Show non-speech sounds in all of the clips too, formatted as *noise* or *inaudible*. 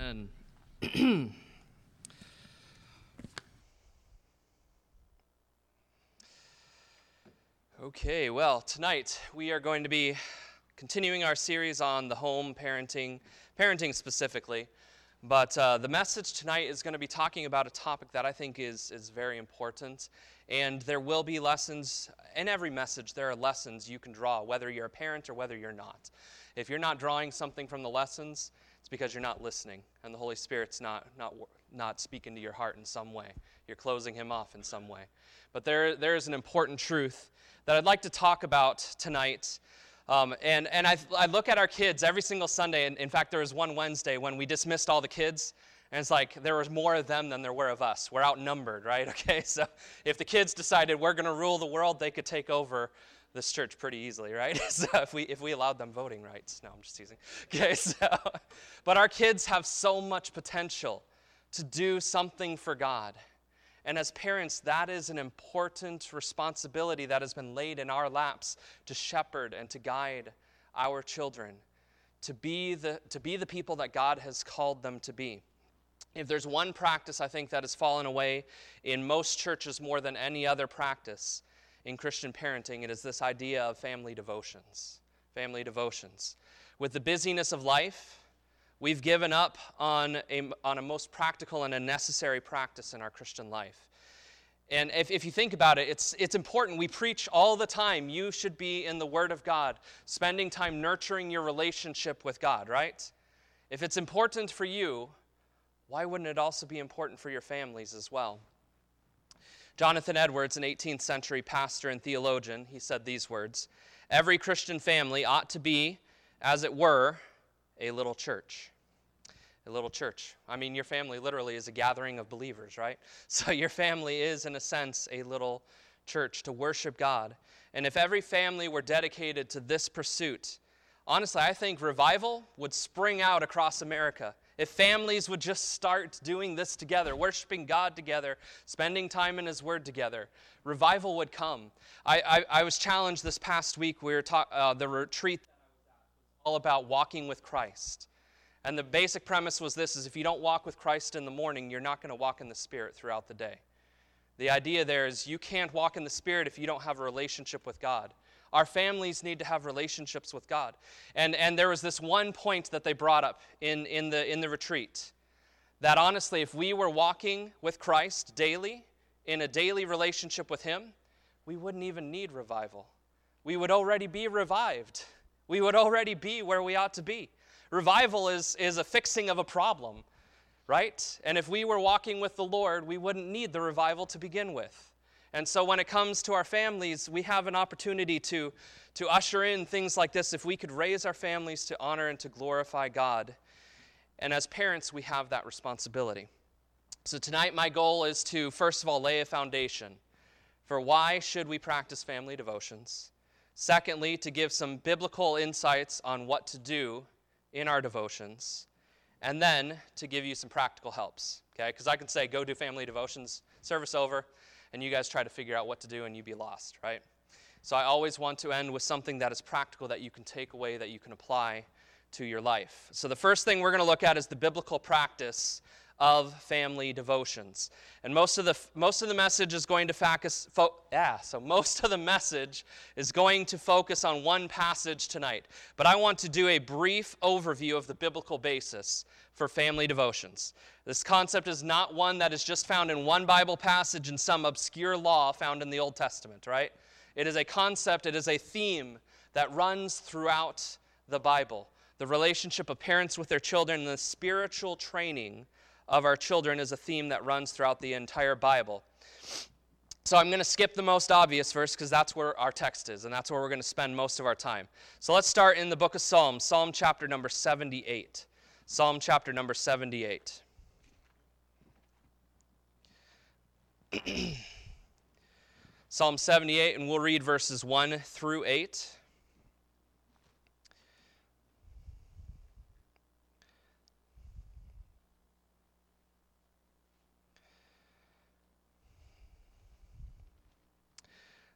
Amen. *clears throat* okay, well, tonight we are going to be continuing our series on the home parenting, parenting specifically. But uh, the message tonight is going to be talking about a topic that I think is, is very important. And there will be lessons, in every message, there are lessons you can draw, whether you're a parent or whether you're not. If you're not drawing something from the lessons, it's because you're not listening and the Holy Spirit's not, not, not speaking to your heart in some way. You're closing Him off in some way. But there, there is an important truth that I'd like to talk about tonight. Um, and and I, I look at our kids every single Sunday. And in fact, there was one Wednesday when we dismissed all the kids. And it's like there was more of them than there were of us. We're outnumbered, right? *laughs* Okay, so if the kids decided we're going to rule the world, they could take over this church pretty easily, right? *laughs* so if we if we allowed them voting rights, no, I'm just teasing. *laughs* Okay, so but our kids have so much potential to do something for God. And as parents, that is an important responsibility that has been laid in our laps to shepherd and to guide our children to be the, to be the people that God has called them to be. If there's one practice I think that has fallen away in most churches more than any other practice, in Christian parenting, it is this idea of family devotions. Family devotions. With the busyness of life, we've given up on a, on a most practical and a necessary practice in our Christian life. And if, if you think about it, it's, it's important. We preach all the time. You should be in the Word of God, spending time nurturing your relationship with God, right? If it's important for you, why wouldn't it also be important for your families as well? Jonathan Edwards, an 18th century pastor and theologian, he said these words Every Christian family ought to be, as it were, a little church. A little church. I mean, your family literally is a gathering of believers, right? *laughs* So your family is, in a sense, a little church to worship God. And if every family were dedicated to this pursuit, honestly, I think revival would spring out across America if families would just start doing this together, worshiping God together, spending time in His Word together, revival would come. I, I, I was challenged this past week. We were talking uh, the retreat all about walking with Christ. And the basic premise was this is if you don't walk with Christ in the morning, you're not going to walk in the Spirit throughout the day. The idea there is you can't walk in the Spirit if you don't have a relationship with God. Our families need to have relationships with God. And, and there was this one point that they brought up in, in, the, in the retreat that honestly, if we were walking with Christ daily, in a daily relationship with Him, we wouldn't even need revival. We would already be revived. We would already be where we ought to be. Revival is, is a fixing of a problem, right? And if we were walking with the Lord, we wouldn't need the revival to begin with. And so when it comes to our families, we have an opportunity to, to usher in things like this if we could raise our families to honor and to glorify God. And as parents, we have that responsibility. So tonight my goal is to first of all lay a foundation for why should we practice family devotions? Secondly, to give some biblical insights on what to do in our devotions. And then to give you some practical helps, okay? Because I can say, go do family devotions, service over and you guys try to figure out what to do and you be lost, right? So I always want to end with something that is practical that you can take away, that you can apply to your life. So the first thing we're going to look at is the biblical practice of family devotions. And most of the most of the message is going to focus fo- yeah, so *laughs* most of the message is going to focus on one passage tonight. But I want to do a brief overview of the biblical basis for family devotions. This concept is not one that is just found in one Bible passage in some obscure law found in the Old Testament, right? It is a concept, it is a theme that runs throughout the Bible. The relationship of parents with their children the spiritual training of our children is a theme that runs throughout the entire Bible. So I'm going to skip the most obvious verse because that's where our text is, and that's where we're going to spend most of our time. So let's start in the book of Psalms, Psalm chapter number 78. Psalm chapter number 78. *clears throat* Psalm 78, and we'll read verses 1 through 8.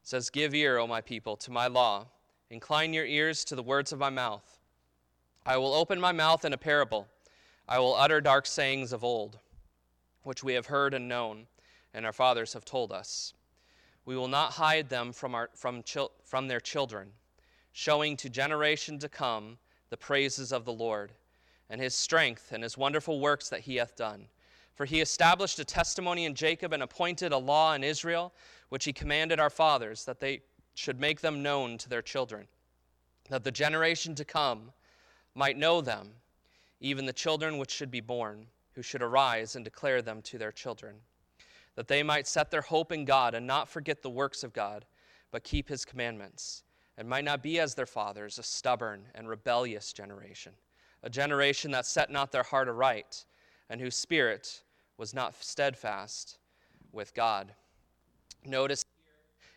Says, Give ear, O my people, to my law. Incline your ears to the words of my mouth. I will open my mouth in a parable. I will utter dark sayings of old, which we have heard and known, and our fathers have told us. We will not hide them from, our, from, chil- from their children, showing to generation to come the praises of the Lord, and his strength and his wonderful works that he hath done. For he established a testimony in Jacob and appointed a law in Israel which he commanded our fathers, that they should make them known to their children, that the generation to come might know them, even the children which should be born, who should arise and declare them to their children, that they might set their hope in God and not forget the works of God, but keep his commandments, and might not be as their fathers, a stubborn and rebellious generation, a generation that set not their heart aright, and whose spirit was not steadfast with God. Notice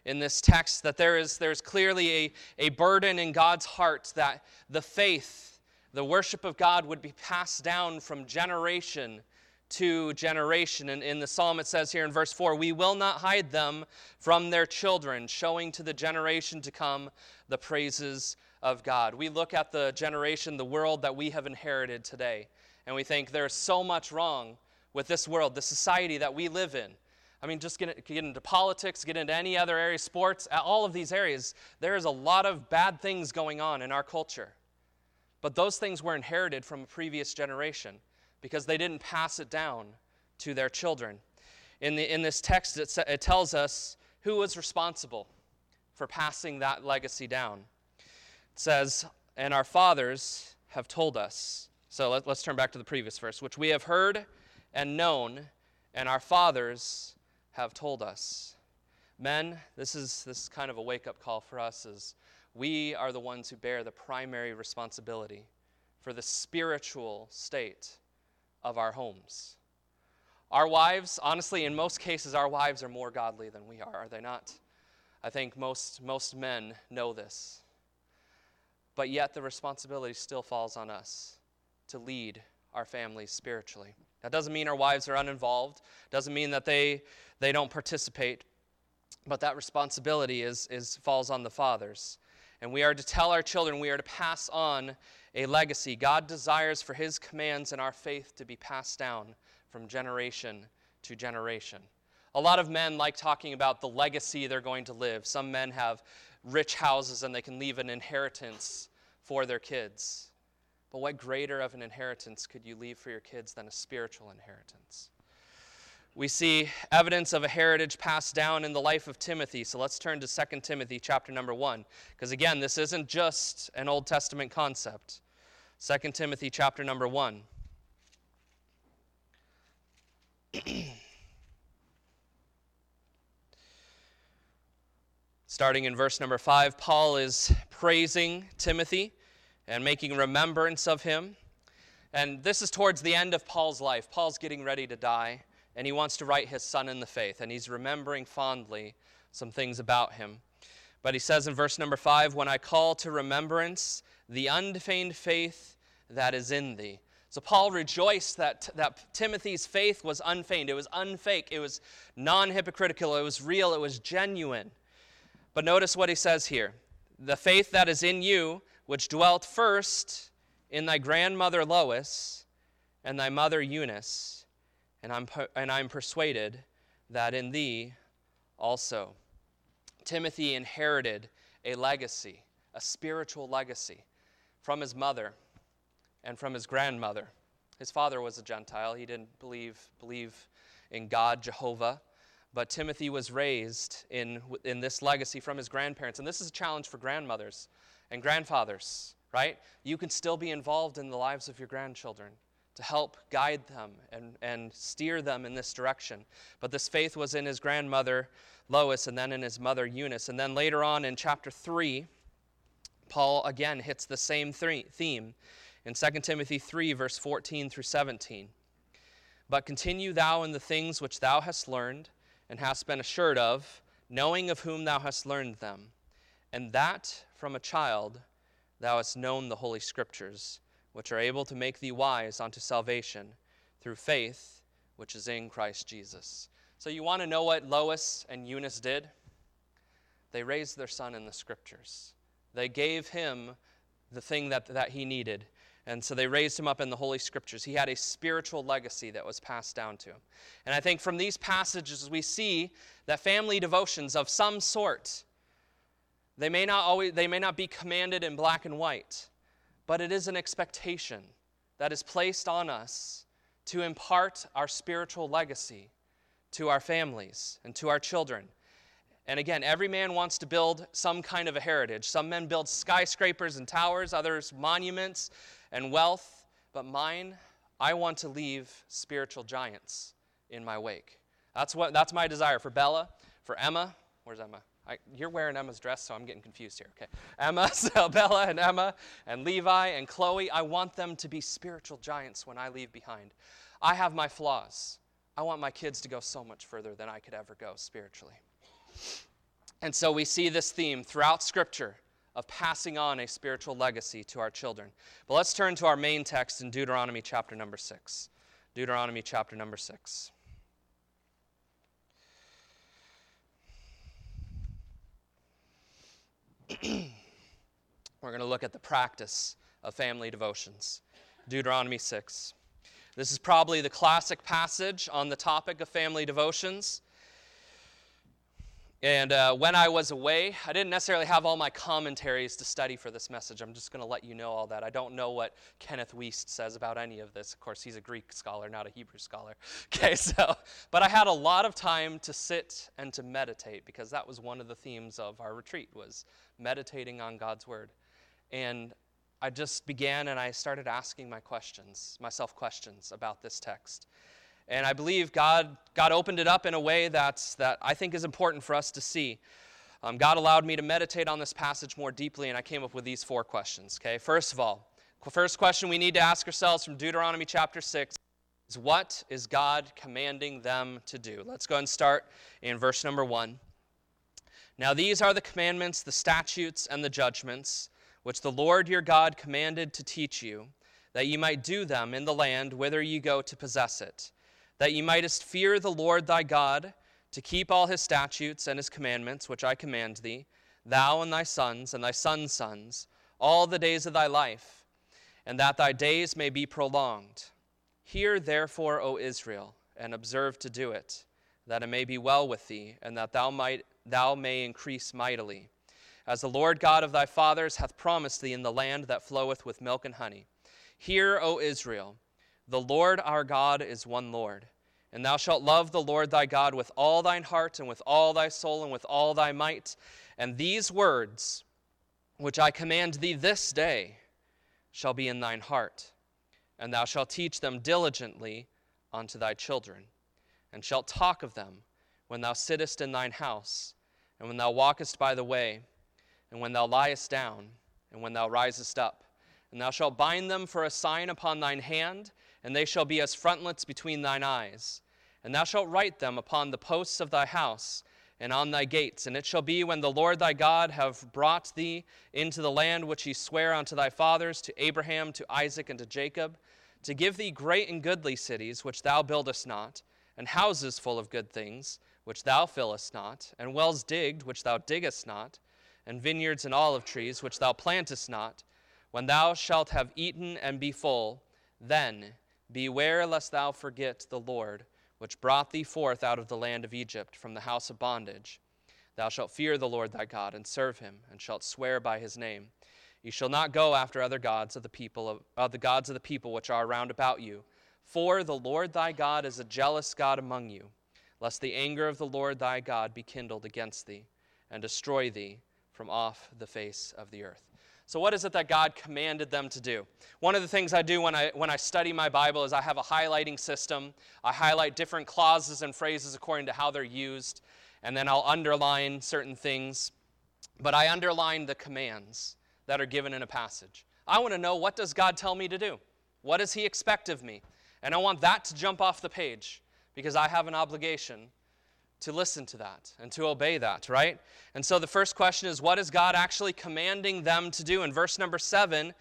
in this text that there is there's clearly a, a burden in God's heart that the faith, the worship of God would be passed down from generation to generation. And in the psalm, it says here in verse 4 We will not hide them from their children, showing to the generation to come the praises of God. We look at the generation, the world that we have inherited today, and we think there's so much wrong with this world, the society that we live in. I mean, just get, get into politics, get into any other area, sports, all of these areas, there is a lot of bad things going on in our culture. But those things were inherited from a previous generation because they didn't pass it down to their children. In, the, in this text, it, it tells us who was responsible for passing that legacy down. It says, And our fathers have told us. So let, let's turn back to the previous verse, which we have heard and known, and our fathers have told us. Men, this is, this is kind of a wake up call for us as we are the ones who bear the primary responsibility for the spiritual state of our homes. Our wives, honestly, in most cases, our wives are more godly than we are, are they not? I think most, most men know this. But yet, the responsibility still falls on us to lead our families spiritually. That doesn't mean our wives are uninvolved, doesn't mean that they, they don't participate, but that responsibility is, is, falls on the fathers. And we are to tell our children, we are to pass on a legacy. God desires for his commands and our faith to be passed down from generation to generation. A lot of men like talking about the legacy they're going to live. Some men have rich houses and they can leave an inheritance for their kids. But what greater of an inheritance could you leave for your kids than a spiritual inheritance? We see evidence of a heritage passed down in the life of Timothy. So let's turn to 2 Timothy chapter number 1 because again, this isn't just an Old Testament concept. 2 Timothy chapter number 1. *clears throat* Starting in verse number 5, Paul is praising Timothy and making remembrance of him. And this is towards the end of Paul's life. Paul's getting ready to die, and he wants to write his son in the faith, and he's remembering fondly some things about him. But he says in verse number five, When I call to remembrance the unfeigned faith that is in thee. So Paul rejoiced that, that Timothy's faith was unfeigned. It was unfake. It was non hypocritical. It was real. It was genuine. But notice what he says here the faith that is in you, which dwelt first in thy grandmother Lois and thy mother Eunice, and I'm, and I'm persuaded that in thee also. Timothy inherited a legacy, a spiritual legacy, from his mother and from his grandmother. His father was a Gentile. He didn't believe, believe in God, Jehovah. But Timothy was raised in, in this legacy from his grandparents. And this is a challenge for grandmothers and grandfathers, right? You can still be involved in the lives of your grandchildren to help guide them and, and steer them in this direction. But this faith was in his grandmother Lois and then in his mother Eunice. And then later on in chapter 3, Paul again hits the same theme in 2 Timothy 3, verse 14 through 17. But continue thou in the things which thou hast learned and hast been assured of, knowing of whom thou hast learned them, and that from a child thou hast known the Holy Scriptures, which are able to make thee wise unto salvation through faith which is in Christ Jesus. So, you want to know what Lois and Eunice did? They raised their son in the Scriptures. They gave him the thing that, that he needed. And so they raised him up in the Holy Scriptures. He had a spiritual legacy that was passed down to him. And I think from these passages, we see that family devotions of some sort, they may not, always, they may not be commanded in black and white, but it is an expectation that is placed on us to impart our spiritual legacy to our families and to our children. And again, every man wants to build some kind of a heritage. Some men build skyscrapers and towers, others monuments and wealth. But mine, I want to leave spiritual giants in my wake. That's, what, that's my desire for Bella, for Emma. Where's Emma? I, you're wearing Emma's dress, so I'm getting confused here. Okay, Emma, *laughs* so Bella, and Emma, and Levi, and Chloe. I want them to be spiritual giants when I leave behind. I have my flaws. I want my kids to go so much further than I could ever go spiritually. And so we see this theme throughout Scripture of passing on a spiritual legacy to our children. But let's turn to our main text in Deuteronomy chapter number 6. Deuteronomy chapter number 6. *clears throat* We're going to look at the practice of family devotions. Deuteronomy 6. This is probably the classic passage on the topic of family devotions. And uh, when I was away, I didn't necessarily have all my commentaries to study for this message. I'm just going to let you know all that. I don't know what Kenneth Wuest says about any of this. Of course, he's a Greek scholar, not a Hebrew scholar. *laughs* Okay, so, but I had a lot of time to sit and to meditate because that was one of the themes of our retreat was meditating on God's word. And I just began and I started asking my questions, myself questions about this text. And I believe God, God opened it up in a way that's, that I think is important for us to see. Um, God allowed me to meditate on this passage more deeply, and I came up with these four questions. Okay, first of all, first question we need to ask ourselves from Deuteronomy chapter 6 is what is God commanding them to do? Let's go and start in verse number 1. Now, these are the commandments, the statutes, and the judgments which the Lord your God commanded to teach you, that ye might do them in the land whither ye go to possess it that ye mightest fear the Lord thy God, to keep all his statutes and his commandments, which I command thee, thou and thy sons and thy sons' sons, all the days of thy life, and that thy days may be prolonged. Hear therefore, O Israel, and observe to do it, that it may be well with thee, and that thou, might, thou may increase mightily. As the Lord God of thy fathers hath promised thee in the land that floweth with milk and honey. Hear, O Israel, the Lord our God is one Lord. And thou shalt love the Lord thy God with all thine heart, and with all thy soul, and with all thy might. And these words, which I command thee this day, shall be in thine heart. And thou shalt teach them diligently unto thy children, and shalt talk of them when thou sittest in thine house, and when thou walkest by the way, and when thou liest down, and when thou risest up. And thou shalt bind them for a sign upon thine hand and they shall be as frontlets between thine eyes. And thou shalt write them upon the posts of thy house and on thy gates. And it shall be when the Lord thy God have brought thee into the land which he sware unto thy fathers, to Abraham, to Isaac, and to Jacob, to give thee great and goodly cities which thou buildest not, and houses full of good things which thou fillest not, and wells digged which thou diggest not, and vineyards and olive trees which thou plantest not. When thou shalt have eaten and be full, then Beware lest thou forget the Lord, which brought thee forth out of the land of Egypt from the house of bondage. Thou shalt fear the Lord thy God, and serve him, and shalt swear by his name. Ye shall not go after other gods of the people of, of the gods of the people which are round about you. For the Lord thy God is a jealous God among you, lest the anger of the Lord thy God be kindled against thee, and destroy thee from off the face of the earth. So, what is it that God commanded them to do? One of the things I do when I, when I study my Bible is I have a highlighting system. I highlight different clauses and phrases according to how they're used, and then I'll underline certain things. But I underline the commands that are given in a passage. I want to know what does God tell me to do? What does He expect of me? And I want that to jump off the page because I have an obligation to listen to that and to obey that, right? And so the first question is what is God actually commanding them to do? In verse number seven,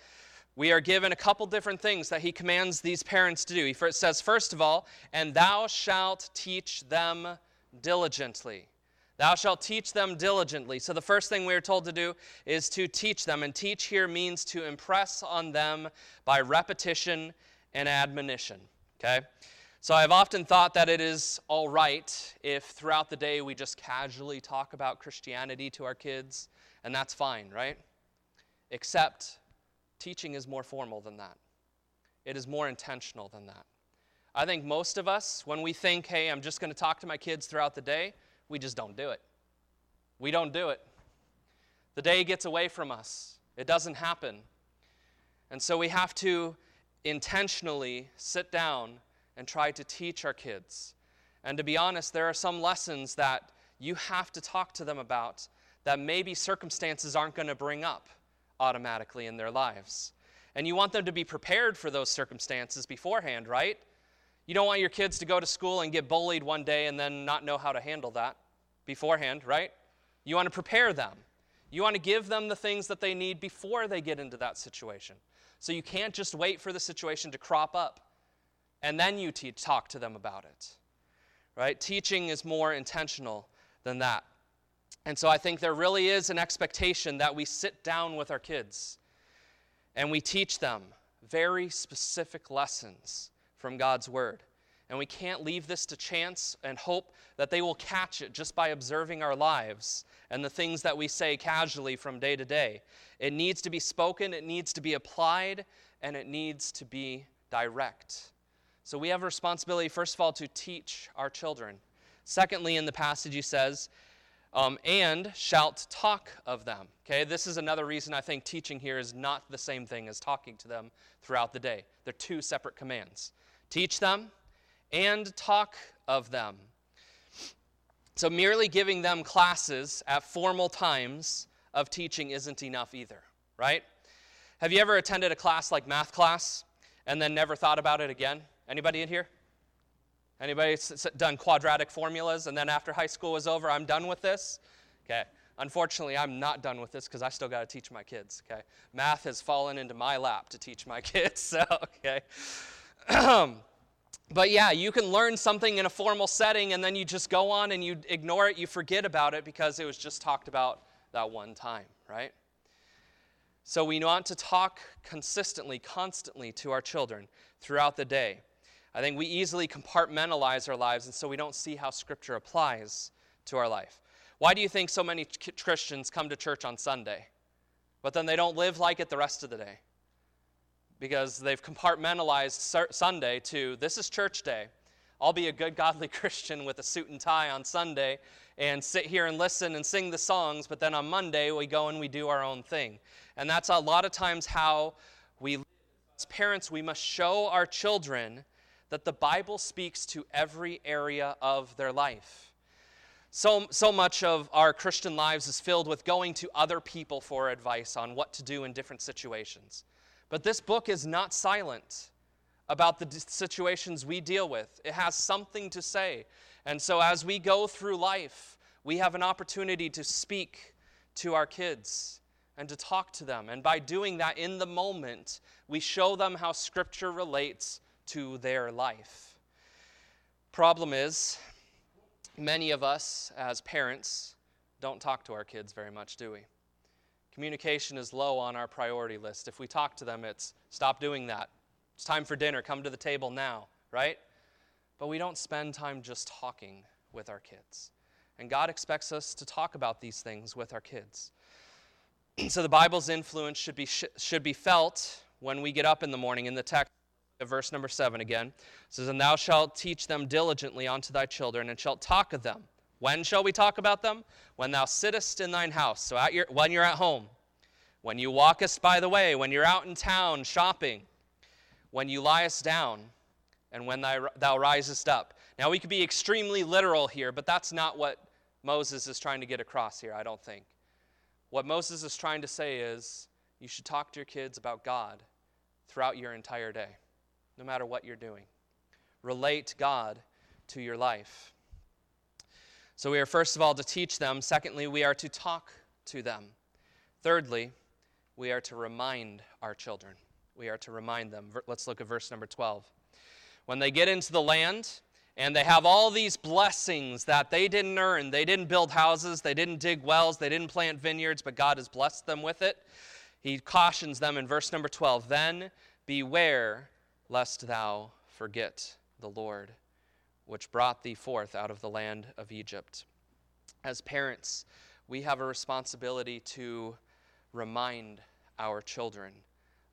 we are given a couple different things that he commands these parents to do. He says, first of all, and thou shalt teach them diligently. Thou shalt teach them diligently. So the first thing we are told to do is to teach them. And teach here means to impress on them by repetition and admonition. Okay? So I've often thought that it is all right if throughout the day we just casually talk about Christianity to our kids, and that's fine, right? Except teaching is more formal than that, it is more intentional than that. I think most of us, when we think, hey, I'm just going to talk to my kids throughout the day, we just don't do it. We don't do it. The day gets away from us, it doesn't happen. And so we have to intentionally sit down and try to teach our kids. And to be honest, there are some lessons that you have to talk to them about that maybe circumstances aren't going to bring up automatically in their lives. And you want them to be prepared for those circumstances beforehand, right? You don't want your kids to go to school and get bullied one day and then not know how to handle that beforehand, right? You want to prepare them. You want to give them the things that they need before they get into that situation. So you can't just wait for the situation to crop up and then you teach, talk to them about it. Right? Teaching is more intentional than that. And so I think there really is an expectation that we sit down with our kids and we teach them very specific lessons from God's Word. And we can't leave this to chance and hope that they will catch it just by observing our lives and the things that we say casually from day to day. It needs to be spoken, it needs to be applied, and it needs to be direct. So we have a responsibility, first of all, to teach our children. Secondly, in the passage, he says, um, and shalt talk of them. Okay, this is another reason I think teaching here is not the same thing as talking to them throughout the day. They're two separate commands teach them and talk of them. So, merely giving them classes at formal times of teaching isn't enough either, right? Have you ever attended a class like math class and then never thought about it again? Anybody in here? Anybody done quadratic formulas and then after high school was over, I'm done with this? Okay. Unfortunately, I'm not done with this because I still got to teach my kids, okay? Math has fallen into my lap to teach my *laughs* kids, so, okay. *clears throat* but yeah, you can learn something in a formal setting and then you just go on and you ignore it, you forget about it because it was just talked about that one time, right? So we want to talk consistently, constantly to our children throughout the day. I think we easily compartmentalize our lives, and so we don't see how Scripture applies to our life. Why do you think so many Christians come to church on Sunday, but then they don't live like it the rest of the day? Because they've compartmentalized Sunday to this is church day. I'll be a good, godly *laughs* Christian with a suit and tie on Sunday and sit here and listen and sing the songs, but then on Monday we go and we do our own thing. And that's a lot of times how we, as parents, we must show our children that the Bible speaks to every area of their life. So, so much of our Christian lives is filled with going to other people for advice on what to do in different situations. But this book is not silent about the situations we deal with, it has something to say. And so, as we go through life, we have an opportunity to speak to our kids and to talk to them. And by doing that in the moment, we show them how Scripture relates to their life. Problem is, many of us as parents don't talk to our kids very much, do we? Communication is low on our priority list. If we talk to them, it's stop doing that. It's time for dinner. Come to the table now, right? But we don't spend time just talking with our kids. And God expects us to talk about these things with our kids. *clears throat* so the Bible's influence should be, should be felt when we get up in the morning. In the text, verse number seven again. It says, And thou shalt teach them diligently unto thy children, and shalt talk of them. When shall we talk about them? When thou sittest in thine house. So your, when you're at home, when you walkest by the way, when you're out in town shopping, when you liest down, and when thou, thou risest up. Now we could be extremely literal here, but that's not what Moses is trying to get across here, I don't think. What Moses is trying to say is you should talk to your kids about God throughout your entire day no matter what you're doing. Relate God to your life. So we are, first of all, to teach them. Secondly, we are to talk to them. Thirdly, we are to remind our children. We are to remind them. Let's look at verse number 12. When they get into the land, and they have all these blessings that they didn't earn. They didn't build houses, they didn't dig wells, they didn't plant vineyards, but God has blessed them with it. He cautions them in verse number 12 Then beware lest thou forget the Lord, which brought thee forth out of the land of Egypt. As parents, we have a responsibility to remind our children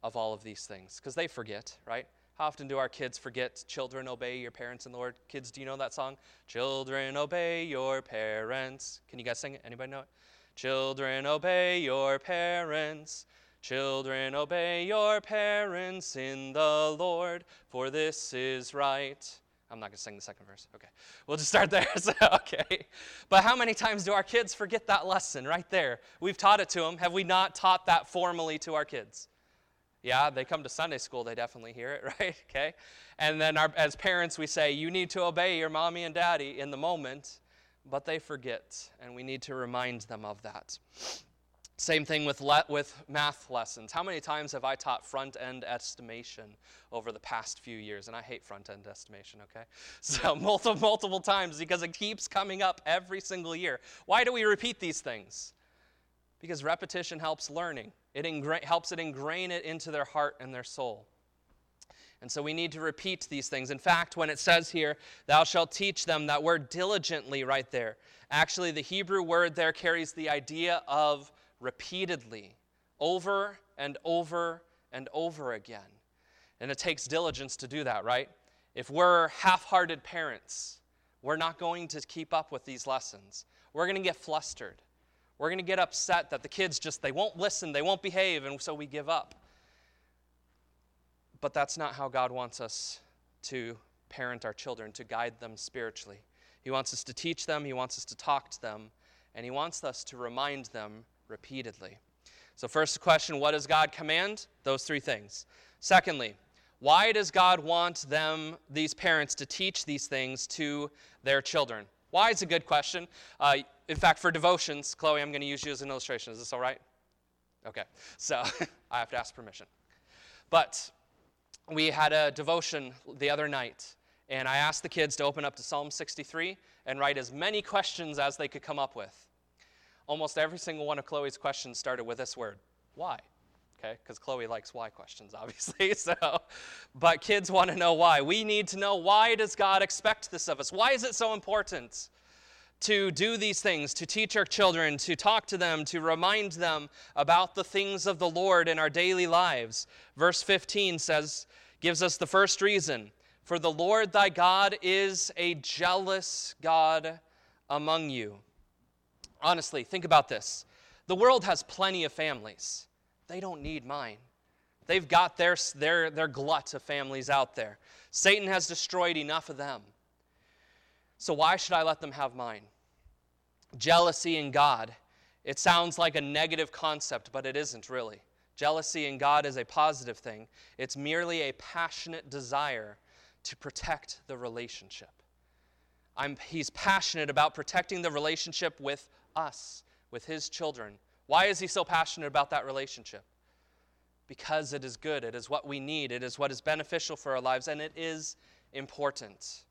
of all of these things because they forget, right? How often do our kids forget, children obey your parents in the Lord? Kids, do you know that song? Children obey your parents. Can you guys sing it? Anybody know it? Children obey your parents. Children obey your parents in the Lord, for this is right. I'm not going to sing the second verse. Okay. We'll just start there. *laughs* so, okay. But how many times do our kids forget that lesson right there? We've taught it to them. Have we not taught that formally to our kids? Yeah, they come to Sunday school, they definitely hear it, *laughs* right? Okay. And then our, as parents, we say, you need to obey your mommy and daddy in the moment, but they forget, and we need to remind them of that. Same thing with, le- with math lessons. How many times have I taught front end estimation over the past few years? And I hate front end estimation, okay? *laughs* So, multiple, multiple times because it keeps coming up every single year. Why do we repeat these things? Because repetition helps learning. It ingra- helps it ingrain it into their heart and their soul. And so we need to repeat these things. In fact, when it says here, thou shalt teach them, that word diligently right there, actually, the Hebrew word there carries the idea of repeatedly, over and over and over again. And it takes diligence to do that, right? If we're half hearted parents, we're not going to keep up with these lessons. We're going to get flustered. We're going to get upset that the kids just, they won't listen, they won't behave, and so we give up. But that's not how God wants us to parent our children, to guide them spiritually. He wants us to teach them, He wants us to talk to them, and He wants us to remind them repeatedly. So, first question what does God command? Those three things. Secondly, why does God want them, these parents, to teach these things to their children? Why is a good question. Uh, in fact, for devotions, Chloe, I'm going to use you as an illustration. Is this all right? Okay, so *laughs* I have to ask permission. But we had a devotion the other night, and I asked the kids to open up to Psalm 63 and write as many questions as they could come up with. Almost every single one of Chloe's questions started with this word why? Okay, because Chloe likes why questions, *laughs* obviously. So, but kids want to know why. We need to know why does God expect this of us? Why is it so important? to do these things, to teach our children, to talk to them, to remind them about the things of the Lord in our daily lives. Verse 15 says, gives us the first reason For the Lord thy God is a jealous God among you. Honestly, think about this. The world has plenty of families, they don't need mine. They've got their, their, their glut of families out there. Satan has destroyed enough of them. So why should I let them have mine? jealousy in God. It sounds like a negative concept, but it isn't really. Jealousy in God is a positive thing, it's merely a passionate desire to protect the relationship. I'm, he's passionate about protecting the relationship with us, with his children. Why is he so passionate about that relationship? Because it is good, it is what we need, it is what is beneficial for our lives, and it is important.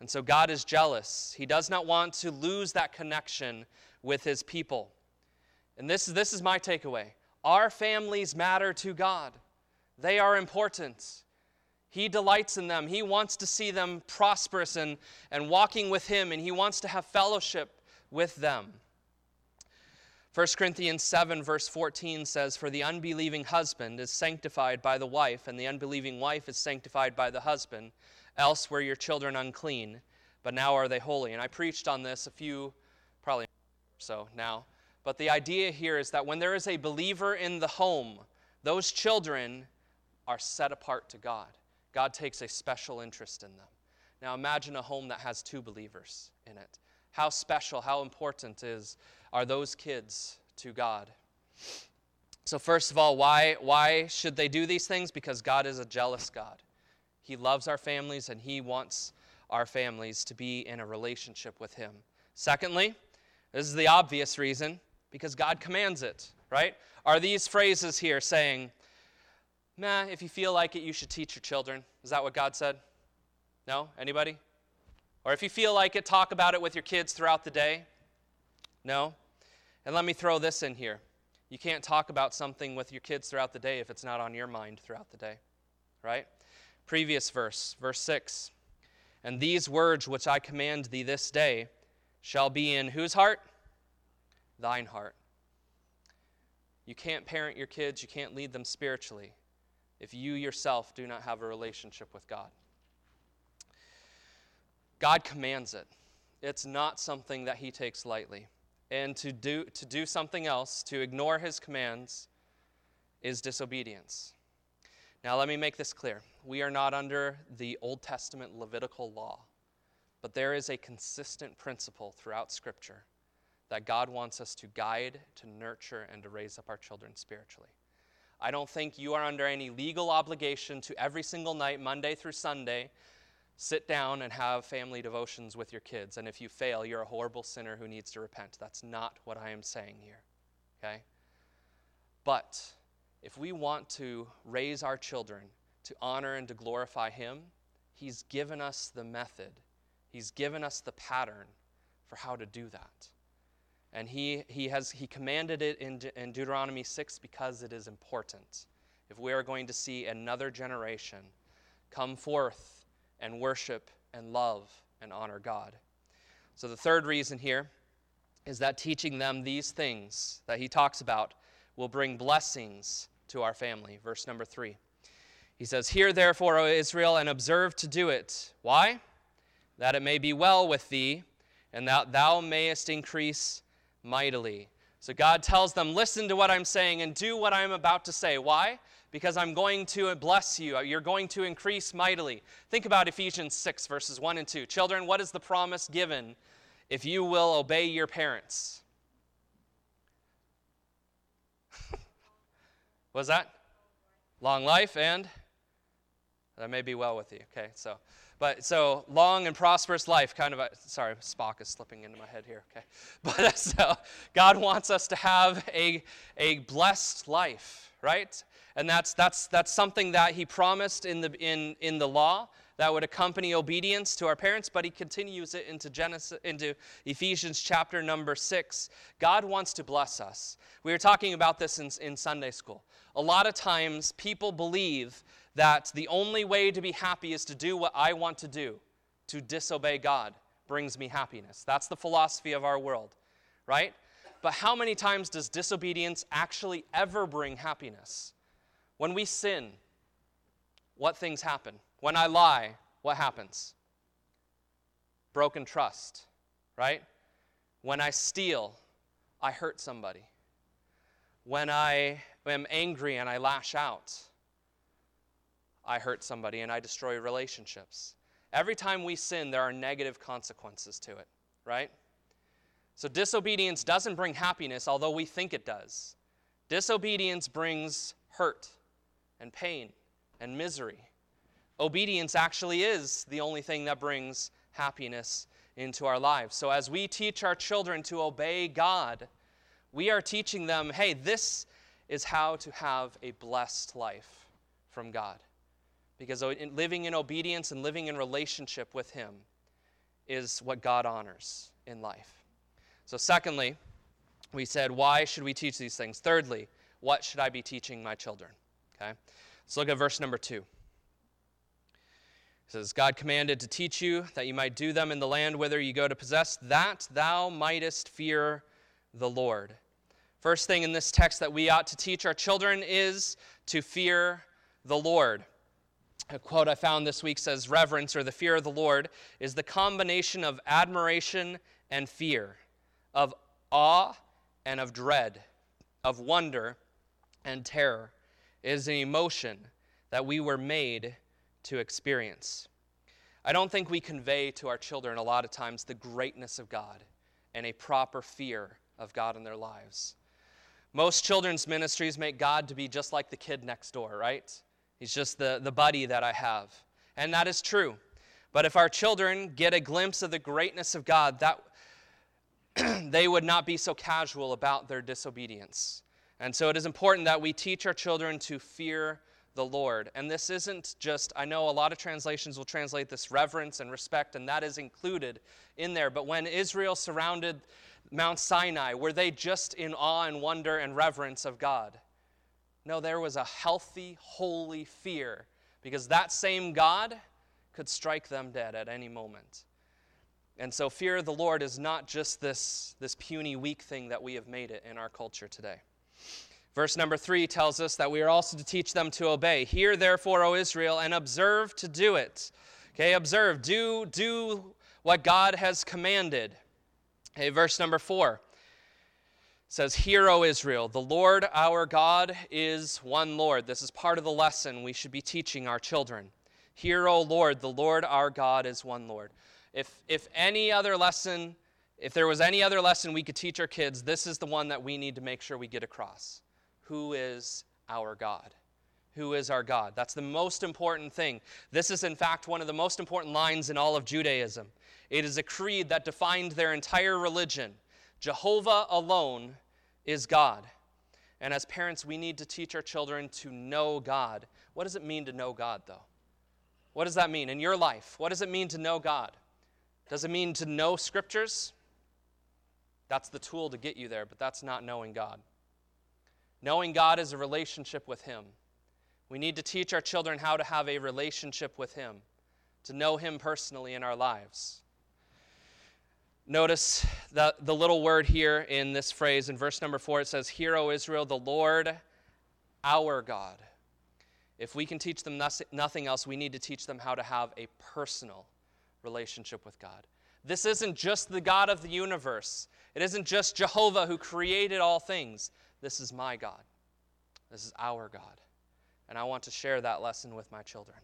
And so God is jealous. He does not want to lose that connection with his people. And this, is this is my takeaway. Our families matter to God, they are important. He delights in them. He wants to see them prosperous and, and walking with Him, and He wants to have fellowship with them. 1 Corinthians 7, verse 14 says, For the unbelieving husband is sanctified by the wife, and the unbelieving wife is sanctified by the husband. Else were your children unclean, but now are they holy. And I preached on this a few, probably so now. But the idea here is that when there is a believer in the home, those children are set apart to God. God takes a special interest in them. Now imagine a home that has two believers in it. How special, how important is are those kids to God? So first of all, why why should they do these things? Because God is a jealous God. He loves our families and He wants our families to be in a relationship with Him. Secondly, this is the obvious reason because God commands it, right? Are these phrases here saying, Nah, if you feel like it, you should teach your children? Is that what God said? No? Anybody? Or if you feel like it, talk about it with your kids throughout the day? No? And let me throw this in here. You can't talk about something with your kids throughout the day if it's not on your mind throughout the day, right? Previous verse, verse 6. And these words which I command thee this day shall be in whose heart? Thine heart. You can't parent your kids, you can't lead them spiritually if you yourself do not have a relationship with God. God commands it. It's not something that he takes lightly. And to do, to do something else, to ignore his commands, is disobedience. Now, let me make this clear. We are not under the Old Testament Levitical law, but there is a consistent principle throughout Scripture that God wants us to guide, to nurture, and to raise up our children spiritually. I don't think you are under any legal obligation to every single night, Monday through Sunday, sit down and have family devotions with your kids. And if you fail, you're a horrible sinner who needs to repent. That's not what I am saying here. Okay? But if we want to raise our children to honor and to glorify Him, He's given us the method, He's given us the pattern for how to do that. And he, he has he commanded it in, De- in Deuteronomy 6 because it is important. If we are going to see another generation come forth and worship and love and honor God. So, the third reason here is that teaching them these things that he talks about will bring blessings to our family. Verse number three. He says, Hear therefore, O Israel, and observe to do it. Why? That it may be well with thee, and that thou mayest increase mightily. So God tells them, Listen to what I'm saying and do what I'm about to say. Why? Because I'm going to bless you. You're going to increase mightily. Think about Ephesians 6, verses 1 and 2. Children, what is the promise given if you will obey your parents? *laughs* Was that? Long life and that may be well with you. Okay, so but so long and prosperous life, kind of a, sorry, Spock is slipping into my head here, okay? *laughs* But so God wants us to have a, a blessed life, right? And that's, that's, that's something that He promised in the, in, in the law that would accompany obedience to our parents, but he continues it into Genesis into Ephesians chapter number 6. God wants to bless us. We were talking about this in, in Sunday school. A lot of times people believe that the only way to be happy is to do what I want to do. To disobey God brings me happiness. That's the philosophy of our world, right? But how many times does disobedience actually ever bring happiness? When we sin, what things happen? When I lie, what happens? Broken trust, right? When I steal, I hurt somebody. When I am angry and I lash out, I hurt somebody and I destroy relationships. Every time we sin, there are negative consequences to it, right? So disobedience doesn't bring happiness, although we think it does. Disobedience brings hurt and pain and misery. Obedience actually is the only thing that brings happiness into our lives. So as we teach our children to obey God, we are teaching them hey, this is how to have a blessed life from God. Because living in obedience and living in relationship with Him is what God honors in life. So, secondly, we said, why should we teach these things? Thirdly, what should I be teaching my children? Okay? Let's look at verse number two. It says, God commanded to teach you that you might do them in the land whither you go to possess, that thou mightest fear the Lord. First thing in this text that we ought to teach our children is to fear the Lord. A quote I found this week says Reverence or the fear of the Lord is the combination of admiration and fear, of awe and of dread, of wonder and terror. It is an emotion that we were made to experience. I don't think we convey to our children a lot of times the greatness of God and a proper fear of God in their lives. Most children's ministries make God to be just like the kid next door, right? He's just the, the buddy that I have. And that is true. But if our children get a glimpse of the greatness of God, that, *clears throat* they would not be so casual about their disobedience. And so it is important that we teach our children to fear the Lord. And this isn't just, I know a lot of translations will translate this reverence and respect, and that is included in there. But when Israel surrounded Mount Sinai, were they just in awe and wonder and reverence of God? No, there was a healthy, holy fear because that same God could strike them dead at any moment. And so, fear of the Lord is not just this, this puny, weak thing that we have made it in our culture today. Verse number three tells us that we are also to teach them to obey. Hear therefore, O Israel, and observe to do it. Okay, observe, do, do what God has commanded. Okay, verse number four says, Hear, O Israel, the Lord our God is one Lord. This is part of the lesson we should be teaching our children. Hear, O Lord, the Lord our God is one Lord. If, if any other lesson, if there was any other lesson we could teach our kids, this is the one that we need to make sure we get across who is our God. Who is our God? That's the most important thing. This is, in fact, one of the most important lines in all of Judaism. It is a creed that defined their entire religion. Jehovah alone is God. And as parents, we need to teach our children to know God. What does it mean to know God, though? What does that mean in your life? What does it mean to know God? Does it mean to know scriptures? That's the tool to get you there, but that's not knowing God. Knowing God is a relationship with Him. We need to teach our children how to have a relationship with Him, to know Him personally in our lives. Notice the, the little word here in this phrase in verse number four it says, Hear, O Israel, the Lord our God. If we can teach them nothing else, we need to teach them how to have a personal relationship with God. This isn't just the God of the universe, it isn't just Jehovah who created all things. This is my God. This is our God. And I want to share that lesson with my children.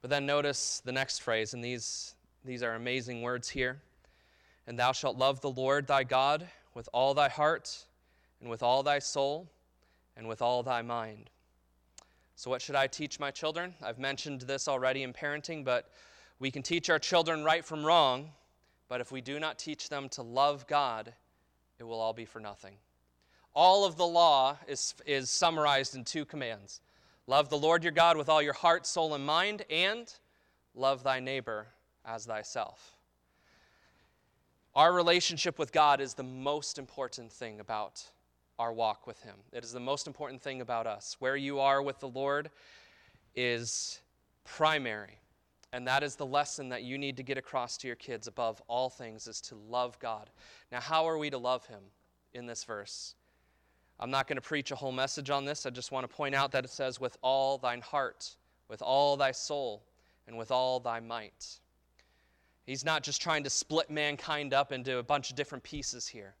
But then notice the next phrase, and these, these are amazing words here. And thou shalt love the Lord thy God with all thy heart, and with all thy soul, and with all thy mind. So, what should I teach my children? I've mentioned this already in parenting, but we can teach our children right from wrong, but if we do not teach them to love God, it will all be for nothing. All of the law is, is summarized in two commands love the Lord your God with all your heart, soul, and mind, and love thy neighbor as thyself. Our relationship with God is the most important thing about our walk with Him. It is the most important thing about us. Where you are with the Lord is primary. And that is the lesson that you need to get across to your kids above all things is to love God. Now, how are we to love Him in this verse? I'm not going to preach a whole message on this. I just want to point out that it says, with all thine heart, with all thy soul, and with all thy might. He's not just trying to split mankind up into a bunch of different pieces here.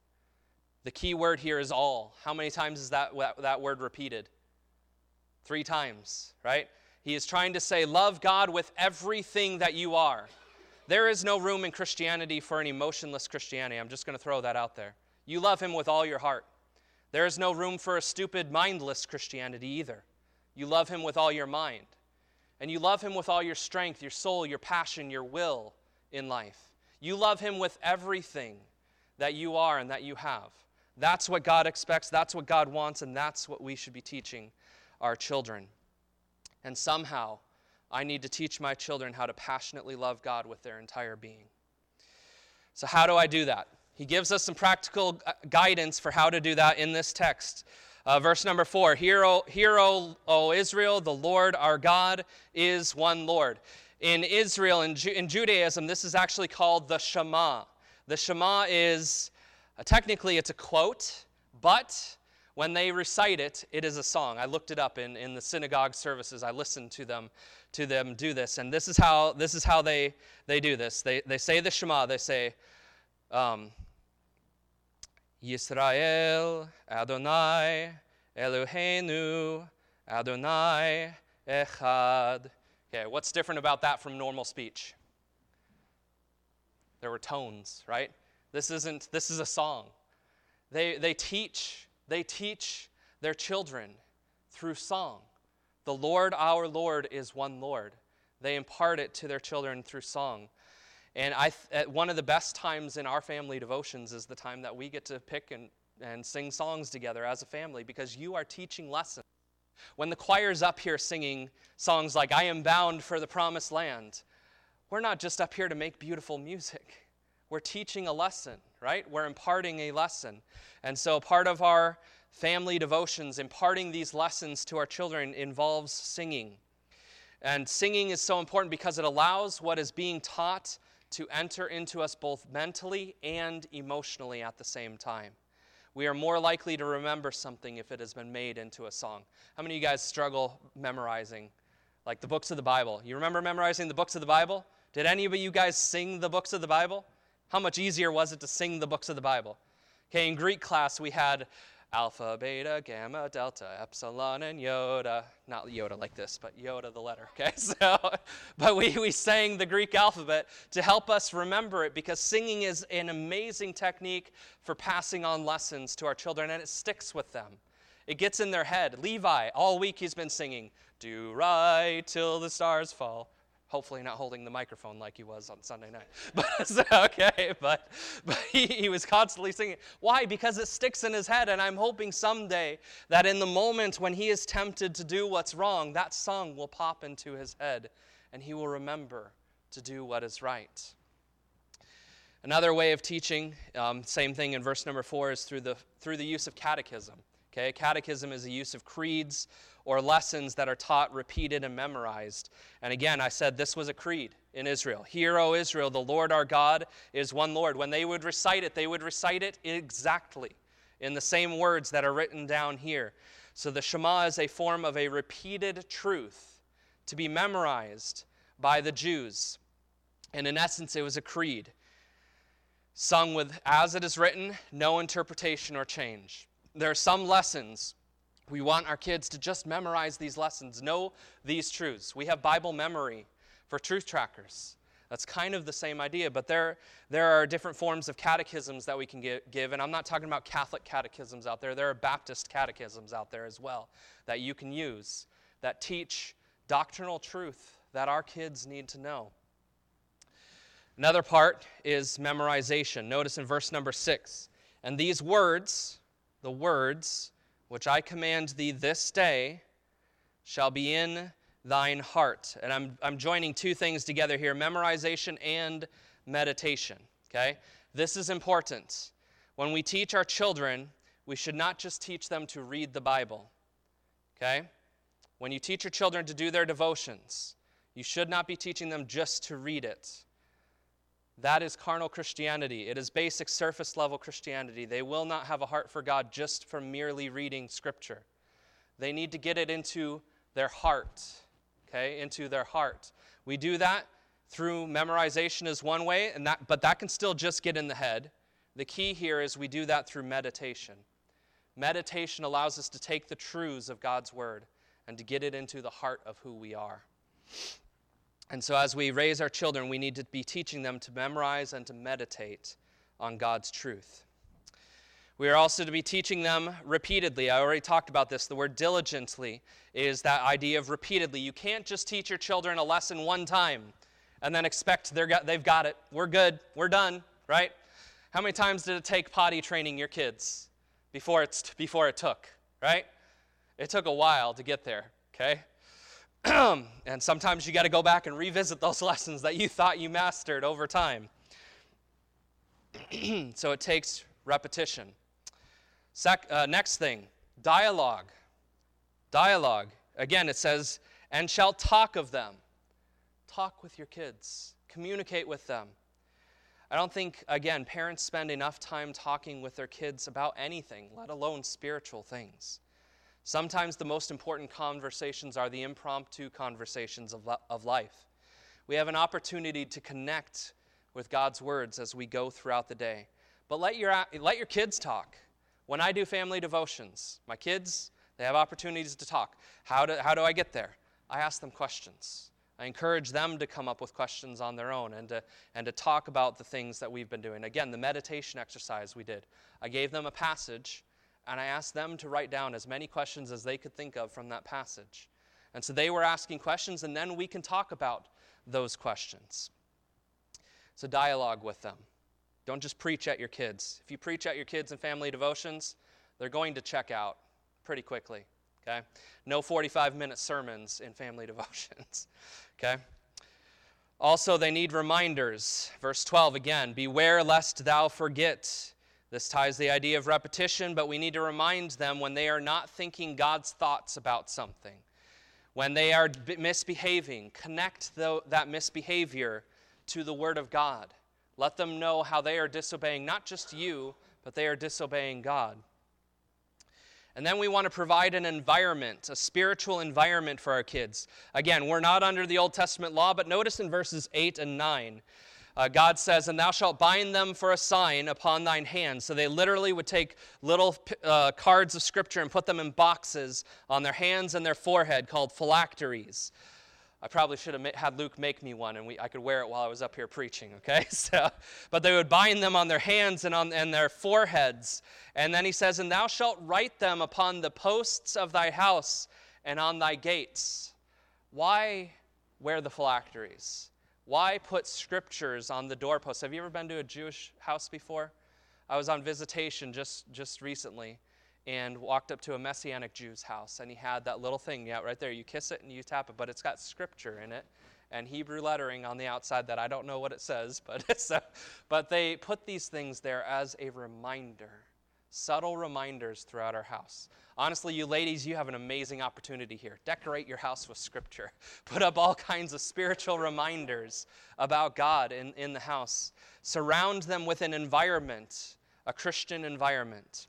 The key word here is all. How many times is that, that word repeated? Three times, right? He is trying to say, Love God with everything that you are. There is no room in Christianity for an emotionless Christianity. I'm just going to throw that out there. You love Him with all your heart. There is no room for a stupid, mindless Christianity either. You love Him with all your mind. And you love Him with all your strength, your soul, your passion, your will in life. You love Him with everything that you are and that you have. That's what God expects, that's what God wants, and that's what we should be teaching our children. And somehow, I need to teach my children how to passionately love God with their entire being. So, how do I do that? He gives us some practical uh, guidance for how to do that in this text. Uh, verse number four Hear, o, hear o, o, Israel, the Lord our God is one Lord. In Israel, in, Ju- in Judaism, this is actually called the Shema. The Shema is, uh, technically, it's a quote, but when they recite it, it is a song. I looked it up in, in the synagogue services. I listened to them to them do this. And this is how, this is how they, they do this. They, they say the Shema. They say, um, Yisrael, Adonai, Eloheinu, Adonai, Echad. Okay, what's different about that from normal speech? There were tones, right? This isn't, this is a song. They, they teach, they teach their children through song. The Lord, our Lord, is one Lord. They impart it to their children through song. And I th- one of the best times in our family devotions is the time that we get to pick and, and sing songs together as a family because you are teaching lessons. When the choir's up here singing songs like I Am Bound for the Promised Land, we're not just up here to make beautiful music. We're teaching a lesson, right? We're imparting a lesson. And so part of our family devotions, imparting these lessons to our children, involves singing. And singing is so important because it allows what is being taught to enter into us both mentally and emotionally at the same time. We are more likely to remember something if it has been made into a song. How many of you guys struggle memorizing, like the books of the Bible? You remember memorizing the books of the Bible? Did any of you guys sing the books of the Bible? How much easier was it to sing the books of the Bible? Okay, in Greek class, we had alpha, beta, gamma, delta, epsilon, and iota. Not iota like this, but yoda the letter, okay? *laughs* So, but we, we sang the Greek alphabet to help us remember it because singing is an amazing technique for passing on lessons to our children and it sticks with them. It gets in their head. Levi, all week he's been singing, Do right till the stars fall. Hopefully, not holding the microphone like he was on Sunday night. *laughs* But okay, but, but he, he was constantly singing. Why? Because it sticks in his head, and I'm hoping someday that in the moment when he is tempted to do what's wrong, that song will pop into his head, and he will remember to do what is right. Another way of teaching, um, same thing in verse number four, is through the, through the use of catechism. Okay, catechism is the use of creeds or lessons that are taught, repeated, and memorized. And again, I said this was a creed in Israel. Hear, O Israel, the Lord our God is one Lord. When they would recite it, they would recite it exactly in the same words that are written down here. So the Shema is a form of a repeated truth to be memorized by the Jews. And in essence, it was a creed sung with, as it is written, no interpretation or change. There are some lessons we want our kids to just memorize these lessons, know these truths. We have Bible memory for truth trackers. That's kind of the same idea, but there, there are different forms of catechisms that we can get, give, and I'm not talking about Catholic catechisms out there. There are Baptist catechisms out there as well that you can use that teach doctrinal truth that our kids need to know. Another part is memorization. Notice in verse number six, and these words, the words, which I command thee this day, shall be in thine heart. And I'm, I'm joining two things together here memorization and meditation. Okay? This is important. When we teach our children, we should not just teach them to read the Bible. Okay? When you teach your children to do their devotions, you should not be teaching them just to read it. That is carnal Christianity. It is basic surface level Christianity. They will not have a heart for God just from merely reading Scripture. They need to get it into their heart, okay? Into their heart. We do that through memorization is one way, and that, but that can still just get in the head. The key here is we do that through meditation. Meditation allows us to take the truths of God's Word and to get it into the heart of who we are. And so, as we raise our children, we need to be teaching them to memorize and to meditate on God's truth. We are also to be teaching them repeatedly. I already talked about this. The word diligently is that idea of repeatedly. You can't just teach your children a lesson one time and then expect they're got, they've got it. We're good. We're done, right? How many times did it take potty training your kids before, it's, before it took, right? It took a while to get there, okay? *clears throat* and sometimes you got to go back and revisit those *laughs* lessons that you thought you mastered over time. *clears throat* so it takes repetition. Sec- uh, next thing, dialogue. Dialogue. Again, it says, and shall talk of them. Talk with your kids, communicate with them. I don't think, again, parents spend enough time talking with their kids about anything, let alone spiritual things. Sometimes the most important conversations are the impromptu conversations of, of life. We have an opportunity to connect with God's words as we go throughout the day. But let your, let your kids talk. When I do family devotions, my kids, they have opportunities to talk. How do, how do I get there? I ask them questions. I encourage them to come up with questions on their own and to, and to talk about the things that we've been doing. Again, the meditation exercise we did. I gave them a passage and I asked them to write down as many questions as they could think of from that passage. And so they were asking questions, and then we can talk about those questions. So dialogue with them. Don't just preach at your kids. If you preach at your kids in family devotions, they're going to check out pretty quickly. Okay? No 45 minute sermons in family *laughs* devotions. Okay? Also, they need reminders. Verse 12 again Beware lest thou forget. This ties the idea of repetition, but we need to remind them when they are not thinking God's thoughts about something. When they are misbehaving, connect the, that misbehavior to the Word of God. Let them know how they are disobeying not just you, but they are disobeying God. And then we want to provide an environment, a spiritual environment for our kids. Again, we're not under the Old Testament law, but notice in verses 8 and 9, uh, God says, And thou shalt bind them for a sign upon thine hand. So they literally would take little uh, cards of Scripture and put them in boxes on their hands and their forehead called phylacteries. I probably should have had Luke make me one, and we, I could wear it while I was up here preaching. Okay, *laughs* so, but they would bind them on their hands and on and their foreheads, and then he says, "And thou shalt write them upon the posts of thy house and on thy gates." Why wear the phylacteries? Why put scriptures on the doorposts? Have you ever been to a Jewish house before? I was on visitation just just recently and walked up to a Messianic Jew's house, and he had that little thing yeah, right there. You kiss it and you tap it, but it's got scripture in it and Hebrew lettering on the outside that I don't know what it says, *laughs* but a, but they put these things there as a reminder, subtle reminders throughout our house. Honestly, you ladies, you have an amazing opportunity here. Decorate your house with scripture. *laughs* Put up all kinds of spiritual reminders about God in, in the house. Surround them with an environment, a Christian environment.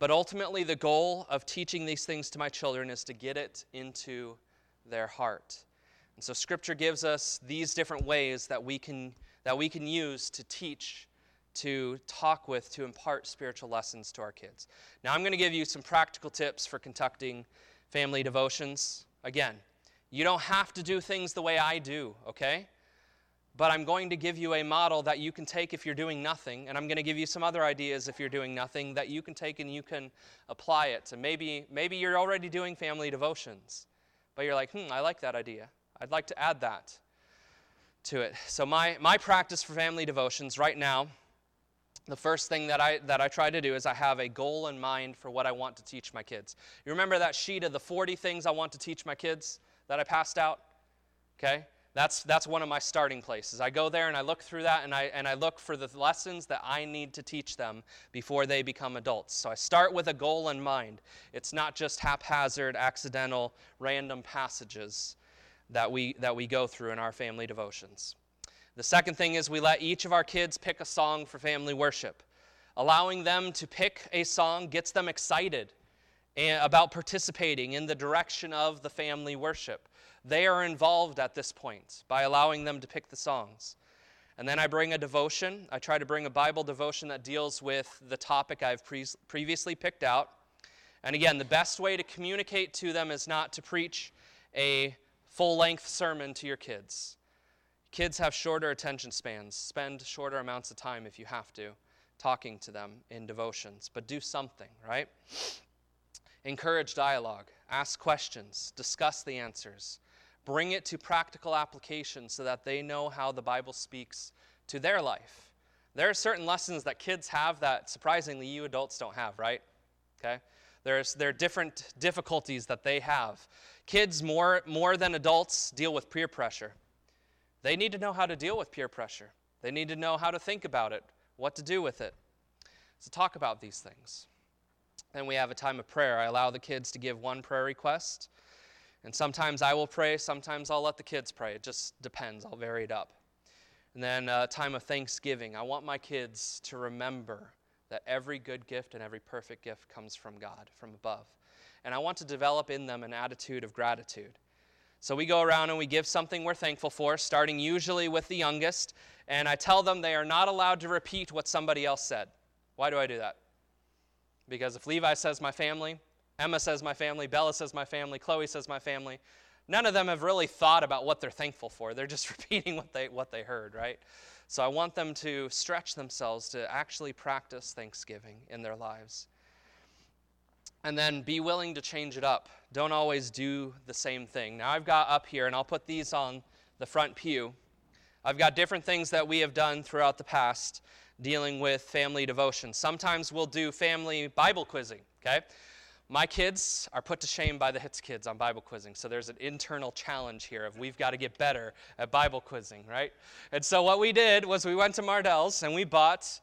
But ultimately, the goal of teaching these things to my children is to get it into their heart. And so, Scripture gives us these different ways that we can, that we can use to teach, to talk with, to impart spiritual lessons to our kids. Now, I'm going to give you some practical tips for conducting family devotions. Again, you don't have to do things the way I do, okay? but I'm going to give you a model that you can take if you're doing nothing, and I'm going to give you some other ideas if you're doing nothing that you can take and you can apply it. And maybe, maybe you're already doing family devotions, but you're like, hmm, I like that idea. I'd like to add that to it. So, my, my practice for family devotions right now, the first thing that I, that I try to do is I have a goal in mind for what I want to teach my kids. You remember that sheet of the 40 things I want to teach my kids that I passed out? Okay? That's, that's one of my starting places. I go there and I look through that and I, and I look for the lessons that I need to teach them before they become adults. So I start with a goal in mind. It's not just haphazard, accidental, random passages that we, that we go through in our family devotions. The second thing is we let each of our kids pick a song for family worship. Allowing them to pick a song gets them excited about participating in the direction of the family worship. They are involved at this point by allowing them to pick the songs. And then I bring a devotion. I try to bring a Bible devotion that deals with the topic I've pre- previously picked out. And again, the best way to communicate to them is not to preach a full length sermon to your kids. Kids have shorter attention spans. Spend shorter amounts of time if you have to talking to them in devotions, but do something, right? Encourage dialogue, ask questions, discuss the answers bring it to practical application so that they know how the Bible speaks to their life. There are certain lessons that kids have that surprisingly you adults don't have, right? Okay? There's, there are different difficulties that they have. Kids, more, more than adults, deal with peer pressure. They need to know how to deal with peer pressure. They need to know how to think about it, what to do with it. So, talk about these things. Then we have a time of prayer. I allow the kids to give one prayer request. And sometimes I will pray, sometimes I'll let the kids pray. It just depends. I'll vary it up. And then a uh, time of thanksgiving. I want my kids to remember that every good gift and every perfect gift comes from God, from above. And I want to develop in them an attitude of gratitude. So we go around and we give something we're thankful for, starting usually with the youngest. And I tell them they are not allowed to repeat what somebody else said. Why do I do that? Because if Levi says my family, Emma says my family, Bella says my family, Chloe says my family. None of them have really thought about what they're thankful for. They're just *laughs* repeating what they, what they heard, right? So I want them to stretch themselves to actually practice Thanksgiving in their lives. And then be willing to change it up. Don't always do the same thing. Now I've got up here, and I'll put these on the front pew. I've got different things that we have done throughout the past dealing with family devotion. Sometimes we'll do family Bible quizzing, okay? My kids are put to shame by the Hitz kids on Bible quizzing. So there's an internal challenge here of we've got to get better at Bible quizzing, right? And so what we did was we went to Mardel's and we bought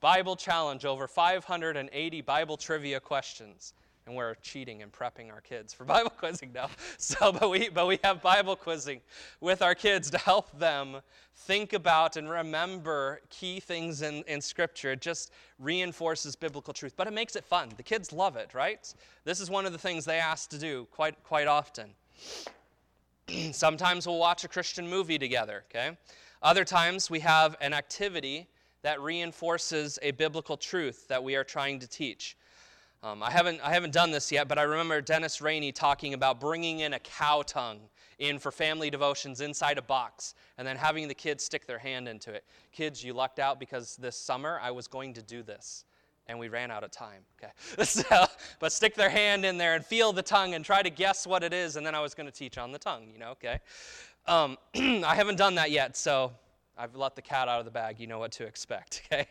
Bible Challenge over 580 Bible trivia questions and we're cheating and prepping our kids for *laughs* Bible quizzing now. So, but we, but we have Bible quizzing with our kids to help them think about and remember key things in, in Scripture. It just reinforces biblical truth, but it makes it fun. The kids love it, right? This is one of the things they ask to do quite, quite often. *clears throat* Sometimes we'll watch a Christian movie together, okay? Other times we have an activity that reinforces a biblical truth that we are trying to teach. Um, I, haven't, I haven't done this yet, but I remember Dennis Rainey talking about bringing in a cow tongue in for family devotions inside a box and then having the kids stick their hand into it. Kids, you lucked out because this summer I was going to do this and we ran out of time. Okay. *laughs* So, but stick their hand in there and feel the tongue and try to guess what it is, and then I was going to teach on the tongue, you know, okay? Um, *clears throat* I haven't done that yet, so I've let the cat out of the bag. You know what to expect, *laughs* okay?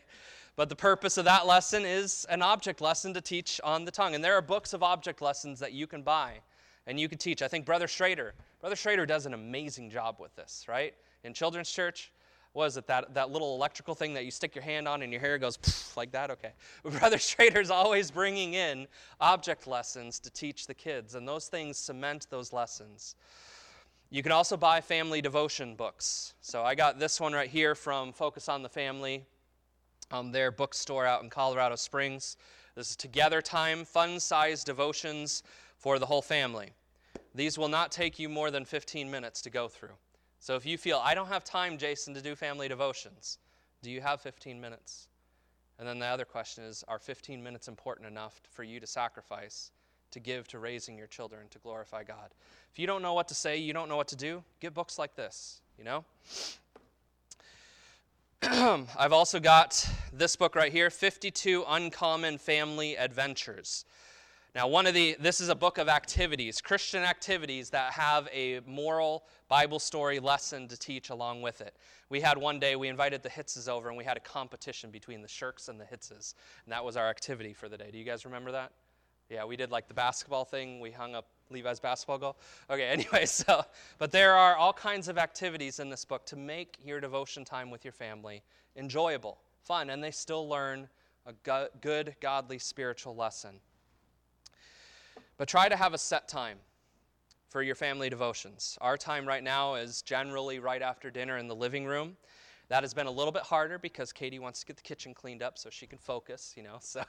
But the purpose of that lesson is an object lesson to teach on the tongue. And there are books of object lessons that you can buy and you can teach. I think Brother Schrader, Brother Schrader does an amazing job with this, right? In children's church, was it that, that little electrical thing that you stick your hand on and your hair goes like that? Okay. *laughs* Brother Schrader's always bringing in object lessons to teach the kids, and those things cement those lessons. You can also buy family devotion books. So I got this one right here from Focus on the Family um, their bookstore out in Colorado Springs. This is Together Time, fun sized devotions for the whole family. These will not take you more than 15 minutes to go through. So if you feel, I don't have time, Jason, to do family devotions, do you have 15 minutes? And then the other question is Are 15 minutes important enough for you to sacrifice, to give to raising your children to glorify God? If you don't know what to say, you don't know what to do, get books like this, you know? *clears throat* I've also got this book right here 52 Uncommon Family Adventures. Now, one of the, this is a book of activities, Christian activities that have a moral Bible story lesson to teach along with it. We had one day, we invited the Hitzes over and we had a competition between the Shirks and the Hitzes. And that was our activity for the day. Do you guys remember that? Yeah, we did like the basketball thing. We hung up Levi's basketball goal. Okay, *laughs* anyway, so, but there are all kinds of activities in this book to make your devotion time with your family enjoyable, fun, and they still learn a go- good, godly, spiritual lesson. But try to have a set time for your family devotions. Our time right now is generally right after dinner in the living room. That has been a little bit harder because Katie wants to get the kitchen cleaned up so she can focus, you know. *laughs* So,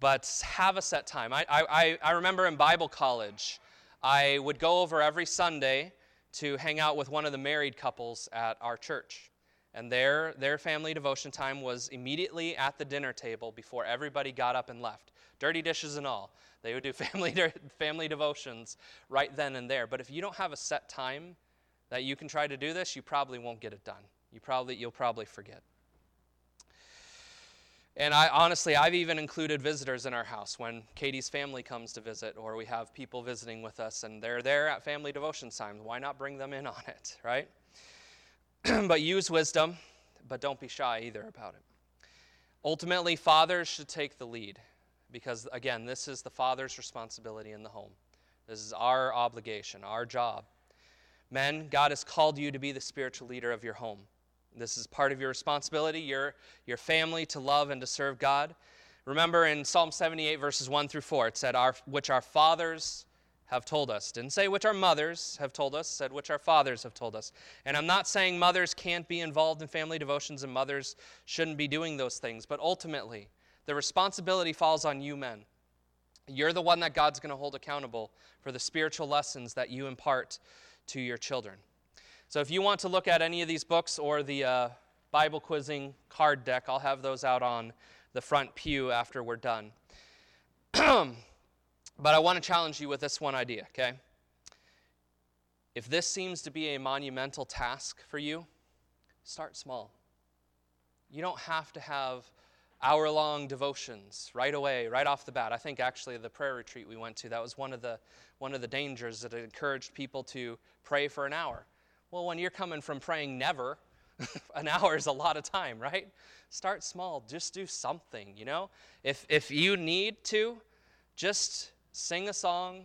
but have a set time. I, I, I remember in Bible college, I would go over every Sunday to hang out with one of the married couples at our church. And their, their family devotion time was immediately at the dinner table before everybody got up and left. Dirty dishes and all. They would do *laughs* family, family devotions right then and there. But if you don't have a set time that you can try to do this, you probably won't get it done. You probably, you'll probably forget. And I honestly, I've even included visitors in our house when Katie's family comes to visit, or we have people visiting with us and they're there at family devotion time. Why not bring them in on it, right? *clears throat* but use wisdom, but don't be shy either about it. Ultimately, fathers should take the lead because, again, this is the father's responsibility in the home. This is our obligation, our job. Men, God has called you to be the spiritual leader of your home. This is part of your responsibility, your, your family to love and to serve God. Remember in Psalm 78, verses 1 through 4, it said, our, Which our fathers have told us. Didn't say which our mothers have told us, said which our fathers have told us. And I'm not saying mothers can't be involved in family devotions and mothers shouldn't be doing those things, but ultimately, the responsibility falls on you men. You're the one that God's going to hold accountable for the spiritual lessons that you impart to your children. So if you want to look at any of these books or the uh, Bible quizzing card deck, I'll have those out on the front pew after we're done. *clears throat* but I want to challenge you with this one idea, okay? If this seems to be a monumental task for you, start small. You don't have to have hour long devotions right away, right off the bat. I think actually the prayer retreat we went to, that was one of the, one of the dangers that encouraged people to pray for an hour. Well, when you're coming from praying never *laughs* An hour is a lot of time, right? Start small. Just do something, you know? If, if you need to, just sing a song,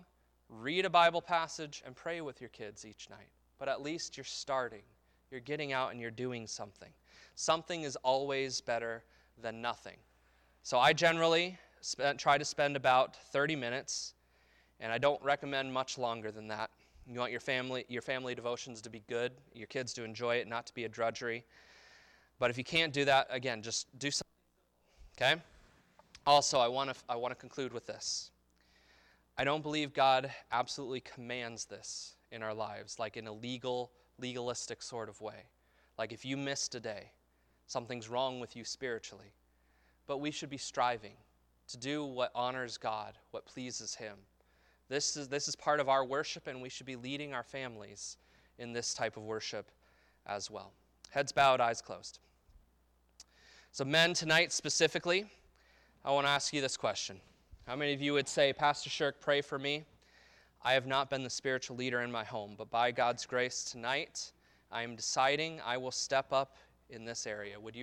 read a Bible passage, and pray with your kids each night. But at least you're starting. You're getting out and you're doing something. Something is always better than nothing. So I generally spend, try to spend about 30 minutes, and I don't recommend much longer than that. You want your family, your family devotions to be good, your kids to enjoy it, not to be a drudgery. But if you can't do that, again, just do something. Okay? Also, I want to I want to conclude with this. I don't believe God absolutely commands this in our lives, like in a legal, legalistic sort of way. Like if you missed a day, something's wrong with you spiritually. But we should be striving to do what honors God, what pleases Him. This is, this is part of our worship, and we should be leading our families in this type of worship as well. Heads bowed, eyes closed. So, men, tonight specifically, I want to ask you this question. How many of you would say, Pastor Shirk, pray for me? I have not been the spiritual leader in my home, but by God's grace tonight, I am deciding I will step up in this area. Would you